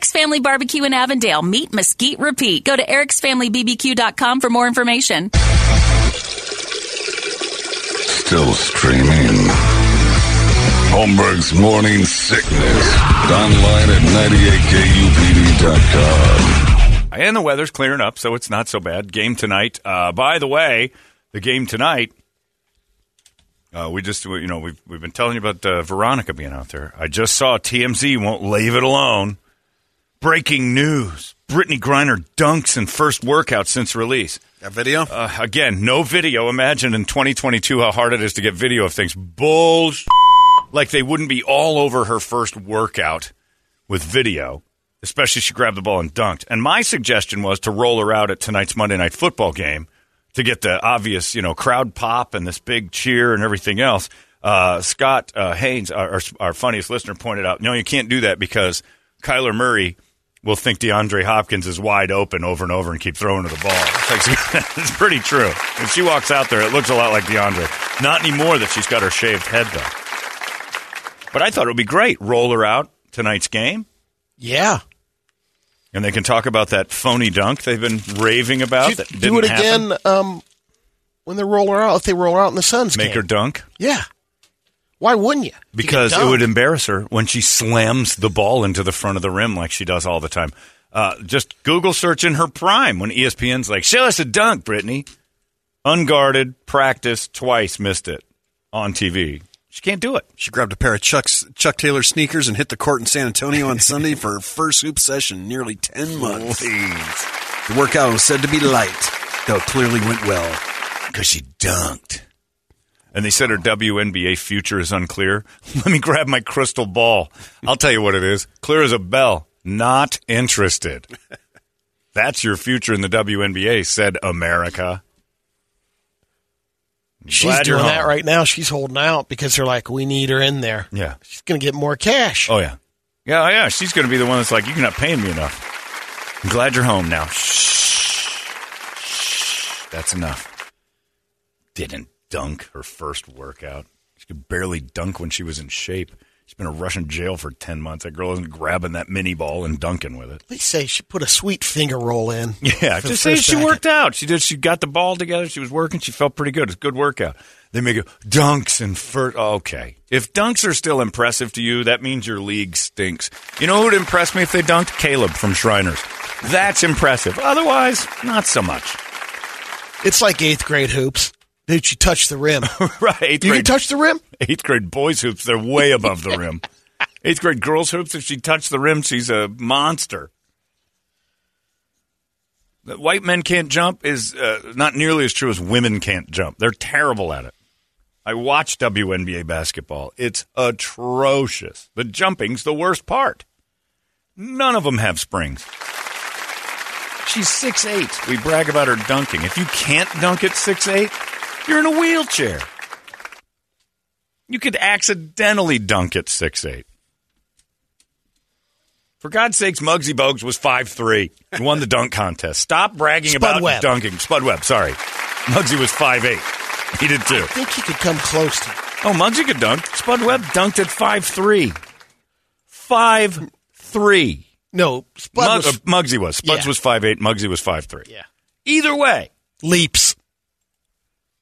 Eric's Family Barbecue in Avondale. Meet, mesquite, repeat. Go to ericsfamilybbq.com for more information. Still streaming. Holmberg's Morning Sickness. Online at 98kupd.com. And the weather's clearing up, so it's not so bad. Game tonight. Uh, by the way, the game tonight. Uh, we just, you know, we've we've been telling you about uh, Veronica being out there. I just saw TMZ won't leave it alone. Breaking news: Brittney Griner dunks in first workout since release. That video? Uh, again, no video. Imagine in 2022 how hard it is to get video of things. Bullshit. Like they wouldn't be all over her first workout with video, especially she grabbed the ball and dunked. And my suggestion was to roll her out at tonight's Monday Night Football game to get the obvious, you know, crowd pop and this big cheer and everything else. Uh, Scott uh, Haynes, our, our, our funniest listener, pointed out, no, you can't do that because Kyler Murray will think DeAndre Hopkins is wide open over and over and keep throwing her the ball. It's, like, it's pretty true. When she walks out there, it looks a lot like DeAndre. Not anymore that she's got her shaved head, though. But I thought it would be great. Roll her out tonight's game, Yeah. and they can talk about that phony dunk they've been raving about. Do, that do didn't it happen. again um, when they roll her out. If they roll her out in the Suns Make game. her dunk. Yeah. Why wouldn't you? If you because it would embarrass her when she slams the ball into the front of the rim like she does all the time. Uh, just Google search in her prime when ESPN's like, show us a dunk, Brittney. Unguarded, practice, twice, missed it on TV. She can't do it. She grabbed a pair of Chuck's, Chuck Taylor sneakers and hit the court in San Antonio on Sunday for her first hoop session in nearly 10 months. The workout was said to be light, though it clearly went well. Because she dunked. And they said her WNBA future is unclear. Let me grab my crystal ball. I'll tell you what it is. Clear as a bell. Not interested. That's your future in the WNBA, said America. She's doing that right now. She's holding out because they're like, we need her in there. Yeah. She's going to get more cash. Oh, yeah. Yeah, yeah. She's going to be the one that's like, you're not paying me enough. I'm glad you're home now. Shh. Shh. That's enough. Didn't dunk her first workout. She could barely dunk when she was in shape. She's been in a Russian jail for 10 months. That girl isn't grabbing that mini ball and dunking with it. They say she put a sweet finger roll in. Yeah, just say she jacket. worked out. She did. She got the ball together. She was working. She felt pretty good. It's a good workout. They make it dunks and first. Oh, okay, if dunks are still impressive to you, that means your league stinks. You know who would impress me if they dunked? Caleb from Shriners. That's impressive. Otherwise, not so much. It's like eighth grade hoops. Dude, she touched the rim. right? Eighth you can touch the rim? eighth grade boys hoops. They're way above the rim. Eighth grade girls hoops. If she touched the rim, she's a monster. That white men can't jump is uh, not nearly as true as women can't jump. They're terrible at it. I watch WNBA basketball. It's atrocious. The jumping's the worst part. None of them have springs. She's six eight. We brag about her dunking. If you can't dunk at six eight, you're in a wheelchair. You could accidentally dunk at six eight. For God's sakes, Muggsy Bogues was five three. He won the dunk contest. Stop bragging Spud about Webb. dunking. Spud Webb, sorry. Muggsy was five eight. He did too. I think he could come close to Oh, Muggsy could dunk. Spud Webb dunked at five three. Five three. No, Spud Mug- was uh, Muggsy was. Spuds Yeah. was five eight. Muggsy was five three. Yeah. Either way, leaps.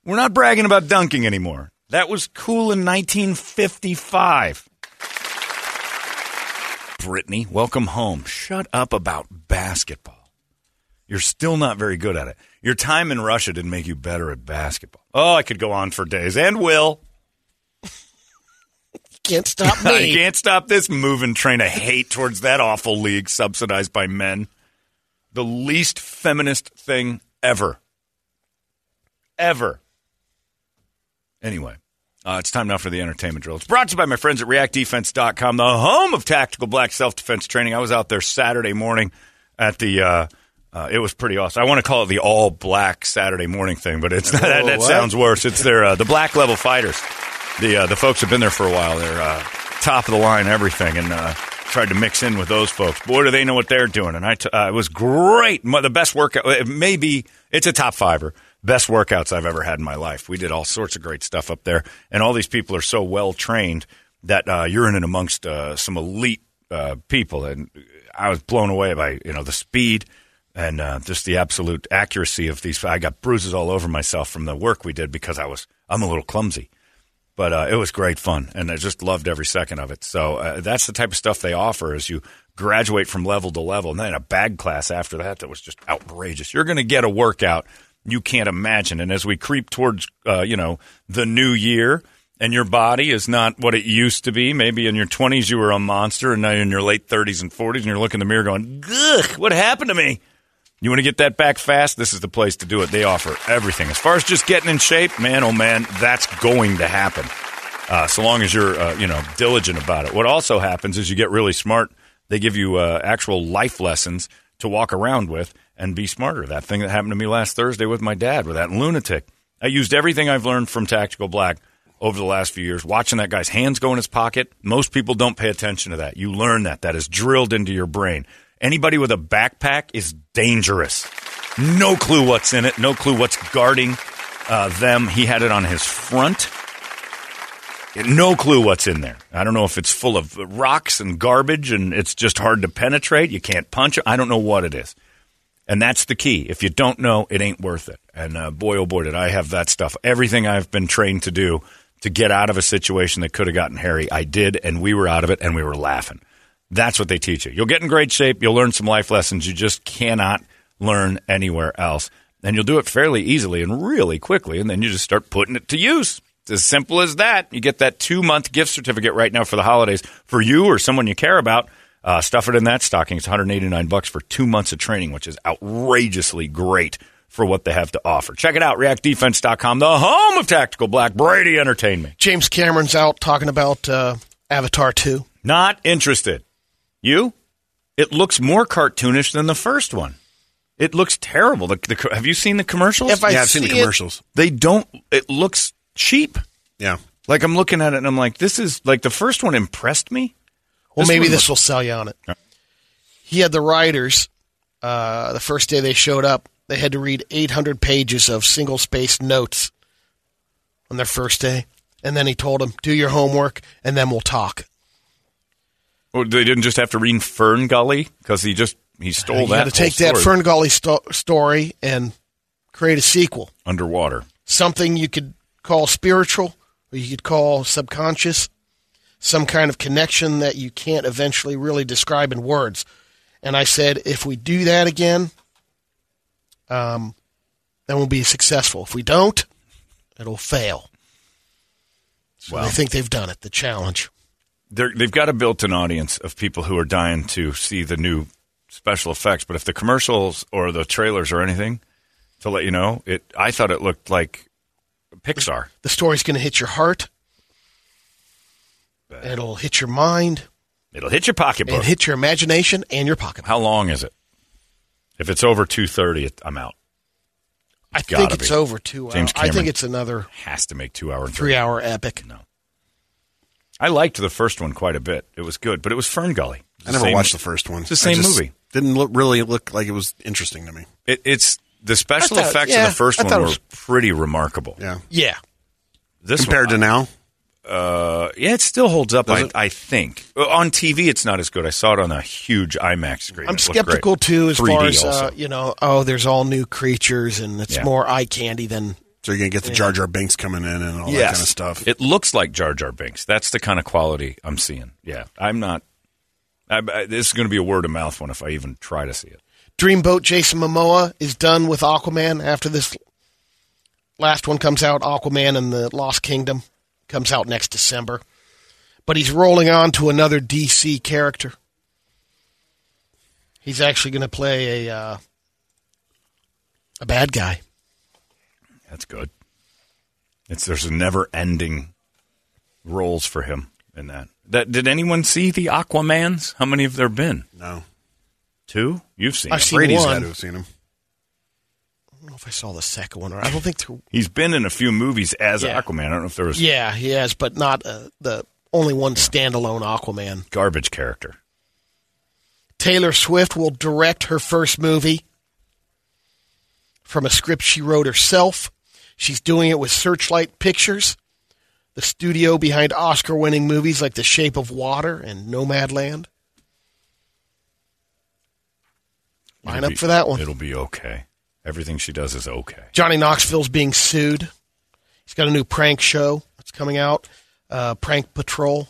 We're not bragging about dunking anymore. That was cool in 1955. Brittney, welcome home. Shut up about basketball. You're still not very good at it. Your time in Russia didn't make you better at basketball. Oh, I could go on for days and will. Can't stop I me. can't stop this moving train of hate towards that awful league subsidized by men. the least feminist thing ever. Ever. Anyway, uh, it's time now for the entertainment drill. It's brought to you by my friends at reactdefense.com, the home of tactical black self defense training. I was out there Saturday morning at the. Uh, uh, it was pretty awesome. I want to call it the all black Saturday morning thing, but it's not, that, that sounds worse. It's their uh, the black level fighters. The uh, the folks have been there for a while. They're uh, top of the line, everything, and uh, tried to mix in with those folks. Boy, do they know what they're doing! And I t- uh, it was great. The best workout. It maybe it's a top fiver. Best workouts I've ever had in my life. We did all sorts of great stuff up there, and all these people are so well trained that uh, you're in and amongst uh, some elite uh, people, and I was blown away by you know the speed and uh, just the absolute accuracy of these. I got bruises all over myself from the work we did because I was I'm a little clumsy, but uh, it was great fun, and I just loved every second of it. So uh, that's the type of stuff they offer as you graduate from level to level, and then a bag class after that that was just outrageous. You're going to get a workout you can't imagine, and as we creep towards uh, you know the new year. And your body is not what it used to be. Maybe in your 20s you were a monster, and now you're in your late 30s and 40s, and you're looking in the mirror going, Ugh, what happened to me? You want to get that back fast? This is the place to do it. They offer everything. As far as just getting in shape, man, oh man, that's going to happen. Uh, so long as you're, uh, you know, diligent about it. What also happens is you get really smart. They give you uh, actual life lessons to walk around with and be smarter. That thing that happened to me last Thursday with my dad, with that lunatic. I used everything I've learned from Tactical Black over the last few years, watching that guy's hands go in his pocket. Most people don't pay attention to that. You learn that. That is drilled into your brain. Anybody with a backpack is dangerous. No clue what's in it, no clue what's guarding uh, them. He had it on his front. No clue what's in there. I don't know if it's full of rocks and garbage and it's just hard to penetrate. You can't punch it. I don't know what it is. And that's the key. If you don't know, it ain't worth it. And uh, boy, oh boy, did I have that stuff. Everything I've been trained to do to get out of a situation that could have gotten hairy, I did, and we were out of it, and we were laughing. That's what they teach you. You'll get in great shape. You'll learn some life lessons you just cannot learn anywhere else. And you'll do it fairly easily and really quickly. And then you just start putting it to use. It's as simple as that. You get that two month gift certificate right now for the holidays for you or someone you care about. Uh, stuff it in that stocking. It's 189 bucks for two months of training, which is outrageously great for what they have to offer. Check it out, reactdefense.com, the home of Tactical Black. Brady Entertainment. James Cameron's out talking about uh, Avatar 2. Not interested. You? It looks more cartoonish than the first one. It looks terrible. The, the, have you seen the commercials? If I yeah, I've seen the see it- commercials. they don't. It looks cheap. Yeah. Like I'm looking at it and I'm like, this is like the first one impressed me. Well, This maybe this will sell you on it. He had the writers, uh, the first day they showed up, they had to read 800 pages of single spaced notes on their first day. And then he told them, do your homework and then we'll talk. Oh, they didn't just have to read Fern Gully because he just he stole you that. had to take whole that story. Fern Gully sto- story and create a sequel. underwater. Something you could call spiritual or you could call subconscious. Some kind of connection that you can't eventually really describe in words. And I said, if we do that again, um, then we'll be successful. If we don't, it'll fail. So Wow. I think they've done it. The challenge. They're, they've got a built-in audience of people who are dying to see the new special effects. But if the commercials or the trailers or anything to let you know, it I thought it looked like Pixar. The story's going to hit your heart. It'll hit your mind It'll hit your pocketbook. and hit your imagination and your pocket. How long is it? If it's over two thirty, I'm out. I think it's be. over two James hours. I think it's another Has to make two hour three hour epic. No. I liked the first one quite a bit. It was good, but it was Fern Gully. I never Same- watched the first one. It's the same movie. Didn't look, really look like it was interesting to me. It, it's the special thought- effects yeah, of the first one thought were was- pretty remarkable. Yeah. Yeah. This Compared one, to now, uh, yeah, it still holds up. I. I think Uh, on TV it's not as good. I saw it on a huge IMAX screen. I'm It skeptical great. too, as 3D far as uh, you know. Oh, there's all new creatures, and it's Yeah. more eye candy than. so you're gonna get the Jar Jar Binks coming in and all that kind of stuff. It looks like Jar Jar Binks. That's the kind of quality I'm seeing. Yeah, I'm not. I, I, this is going to be a word of mouth one if I even try to see it. Dreamboat Jason Momoa is done with Aquaman after this last one comes out. Aquaman and the Lost Kingdom comes out next December, but he's rolling on to another DC character. He's actually going to play a uh, a bad guy. That's good. It's there's a never ending roles for him in that. That did anyone see the Aquamans? How many have there been? No. Two? You've seen I've him. seen Brady's one. had to have seen him. I don't know if I saw the second one or I don't think there. He's been in a few movies as Yeah. Aquaman. I don't know if there was Yeah, he has, but not uh, the only one standalone Aquaman. garbage character. Taylor Swift will direct her first movie from a script she wrote herself. She's doing it with Searchlight Pictures, the studio behind Oscar winning movies like The Shape of Water and Nomadland. Line It'll up be- for that one. It'll be okay. Everything she does is okay. Johnny Knoxville's being sued. He's got a new prank show that's coming out, uh, Prank Patrol.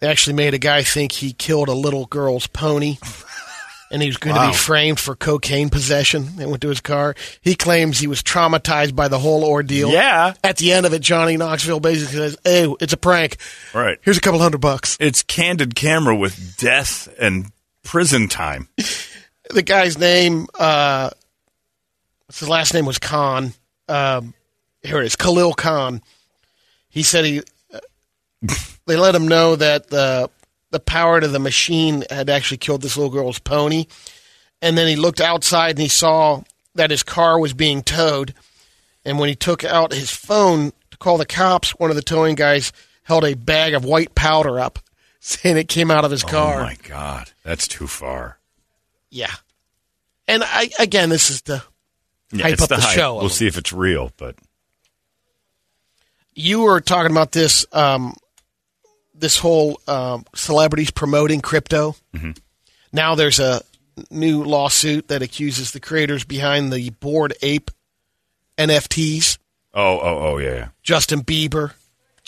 They actually made a guy think he killed a little girl's pony, and he was going to be framed for cocaine possession. They went to his car. He claims he was traumatized by the whole ordeal. Yeah. At the end of it, Johnny Knoxville basically says, "Hey, it's a prank. Right. Here's a couple hundred bucks." It's candid camera with death and prison time. the guy's name, uh, his last name was Khan. Um, here it is, Khalil Khan. He said he, uh, they let him know that the the power to the machine had actually killed this little girl's pony, and then he looked outside and he saw that his car was being towed, and when he took out his phone to call the cops, one of the towing guys held a bag of white powder up, saying it came out of his car. Oh my god, that's too far. Yeah. And I again, this is the Yeah, Hype up the hype. show We'll see if it's real, but you were talking about this um, this whole um, celebrities promoting crypto. Mm-hmm. Now there's a new lawsuit that accuses the creators behind the bored ape NFTs, oh, oh, oh, yeah, yeah. Justin Bieber,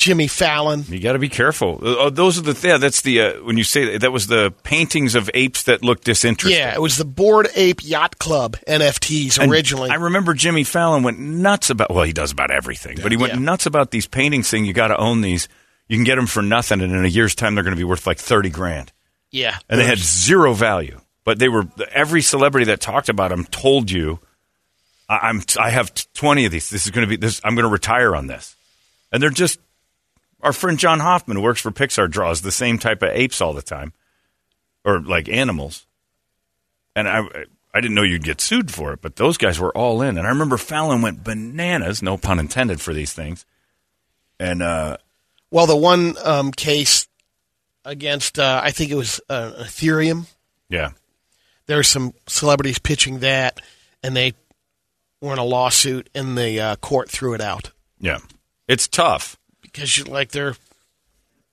Jimmy Fallon. You got to be careful. Uh, oh, those are the yeah. That's the uh, when you say that, that was the paintings of apes that look disinterested. Yeah, it was the Bored Ape Yacht Club NFTs And originally. I remember Jimmy Fallon went nuts about. Well, he does about everything, but he went Yeah. nuts about these paintings. Saying you got to own these. You can get them for nothing, and in a year's time, they're going to be worth like thirty grand. yeah, and they had zero value. But they were every celebrity that talked about them told you, I, "I'm I have twenty of these. This is going to be this. I'm going to retire on this." And they're just our friend John Hoffman, who works for Pixar, draws the same type of apes all the time, or like animals. And I I didn't know you'd get sued for it, but those guys were all in. And I remember Fallon went bananas, no pun intended, for these things. And uh, Well, the one um, case against, uh, I think it was uh, Ethereum. yeah, There's some celebrities pitching that, and they were in a lawsuit, and the uh, court threw it out yeah, it's tough. Because you like they're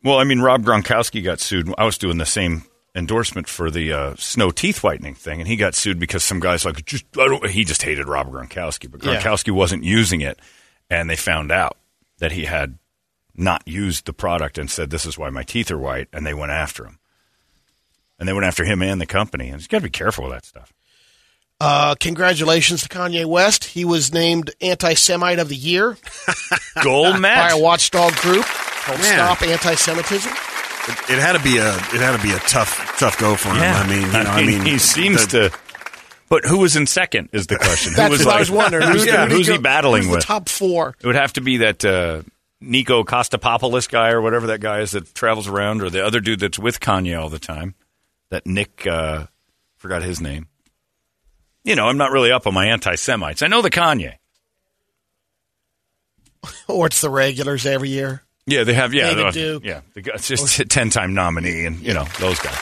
Well, I mean, Rob Gronkowski got sued. I was doing the same endorsement for the uh, snow teeth whitening thing, and he got sued because some guys like just I don't. He just hated Rob Gronkowski, but Yeah. Gronkowski wasn't using it, and they found out that he had not used the product and said this is why my teeth are white, and they went after him, and they went after him and the company. And you got to be careful with that stuff. Uh, congratulations to Kanye West. He was named Anti-Semite of the Year Gold by a watchdog group called Man. Stop Anti-Semitism. It, it had to be a it had to be a tough tough go for him. Yeah, I mean, you know, I mean, he seems the- to. But who was in second is the question. That's who was what I was wondering. Who's, yeah, who's he battling who's with? The top four. It would have to be that uh, Nico Costopopoulos guy or whatever that guy is that travels around, or the other dude that's with Kanye all the time. That Nick, uh, forgot his name. You know, I'm not really up on my anti Semites. I know the Kanye. Or it's the regulars every year. Yeah, they have. Yeah, they do. Yeah. The it's just a ten time nominee, and you know those guys.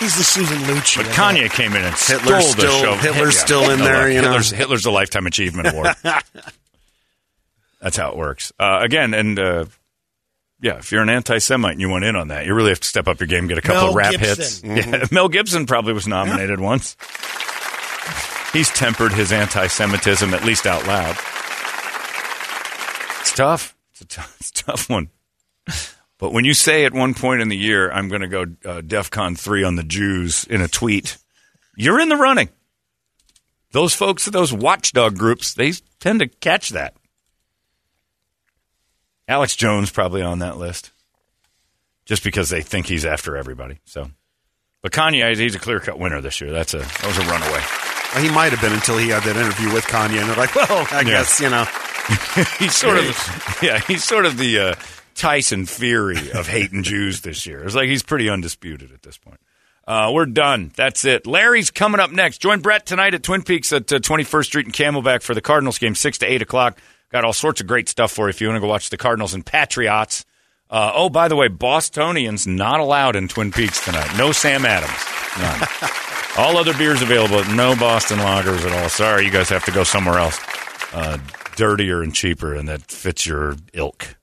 He's the Susan Lucci. But Kanye that. came in and Hitler's stole the show. Hitler's Yeah. still in No, there, look, you know. Hitler's, Hitler's the lifetime achievement award. That's how it works. Uh, again, and uh, yeah, if you're an anti-Semite and you want in on that, you really have to step up your game, get a couple Mel of rap Gibson. hits. Yeah, Mel Gibson probably was nominated once. He's tempered his anti-Semitism at least out loud. It's tough. It's a tough, it's a tough one. But when you say at one point in the year, I'm going to go uh, DEFCON 3 on the Jews in a tweet, you're in the running. Those folks, those watchdog groups, they tend to catch that. Alex Jones probably on that list, just because they think he's after everybody. So But Kanye, he's a clear cut winner this year. That's a that was a runaway. Well, he might have been until he had that interview with Kanye, and they're like, well, I guess, you know. he's sort of yeah, he's sort of the uh, Tyson Fury of hating Jews this year. It's like he's pretty undisputed at this point. Uh, we're done. That's it. Larry's coming up next. Join Brett tonight at Twin Peaks at uh, 21st Street and Camelback for the Cardinals game, 6 to 8 o'clock. Got all sorts of great stuff for you if you want to go watch the Cardinals and Patriots. Uh, oh, by the way, Bostonians not allowed in Twin Peaks tonight. No Sam Adams. None. all other beers available. No Boston lagers at all. Sorry, you guys have to go somewhere else. Uh, dirtier and cheaper, and that fits your ilk.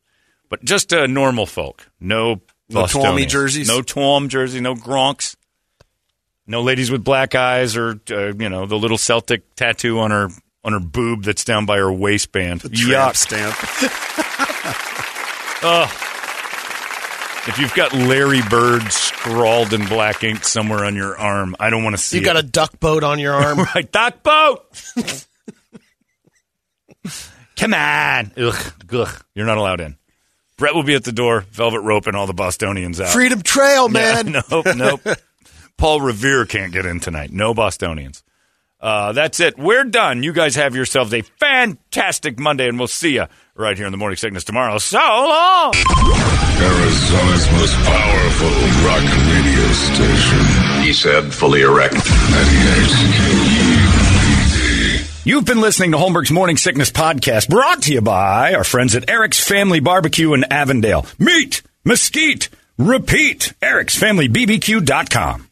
But just uh, normal folk. No No Tuomi jerseys? No Tuam jersey. No Gronks. No ladies with black eyes or uh, you know the little Celtic tattoo on her on her boob that's down by her waistband. Tramp Yuck. stamp. If you've got Larry Bird scrawled in black ink somewhere on your arm, I don't want to see You got it. a duck boat on your arm. right, duck boat. Come on. Ugh, ugh. You're not allowed in. Brett will be at the door, velvet rope, and all the Bostonians out. Freedom Trail, man. Yeah, nope, nope. Paul Revere can't get in tonight. No Bostonians. Uh, that's it. We're done. You guys have yourselves a fantastic Monday, and we'll see you right here in the Morning Sickness tomorrow. So long. Arizona's most powerful rock radio station. He said, fully erect. 98 You've been listening to Holmberg's Morning Sickness Podcast, brought to you by our friends at Eric's Family Barbecue in Avondale. Meet, mesquite, repeat. Eric'sFamilyBBQ.com.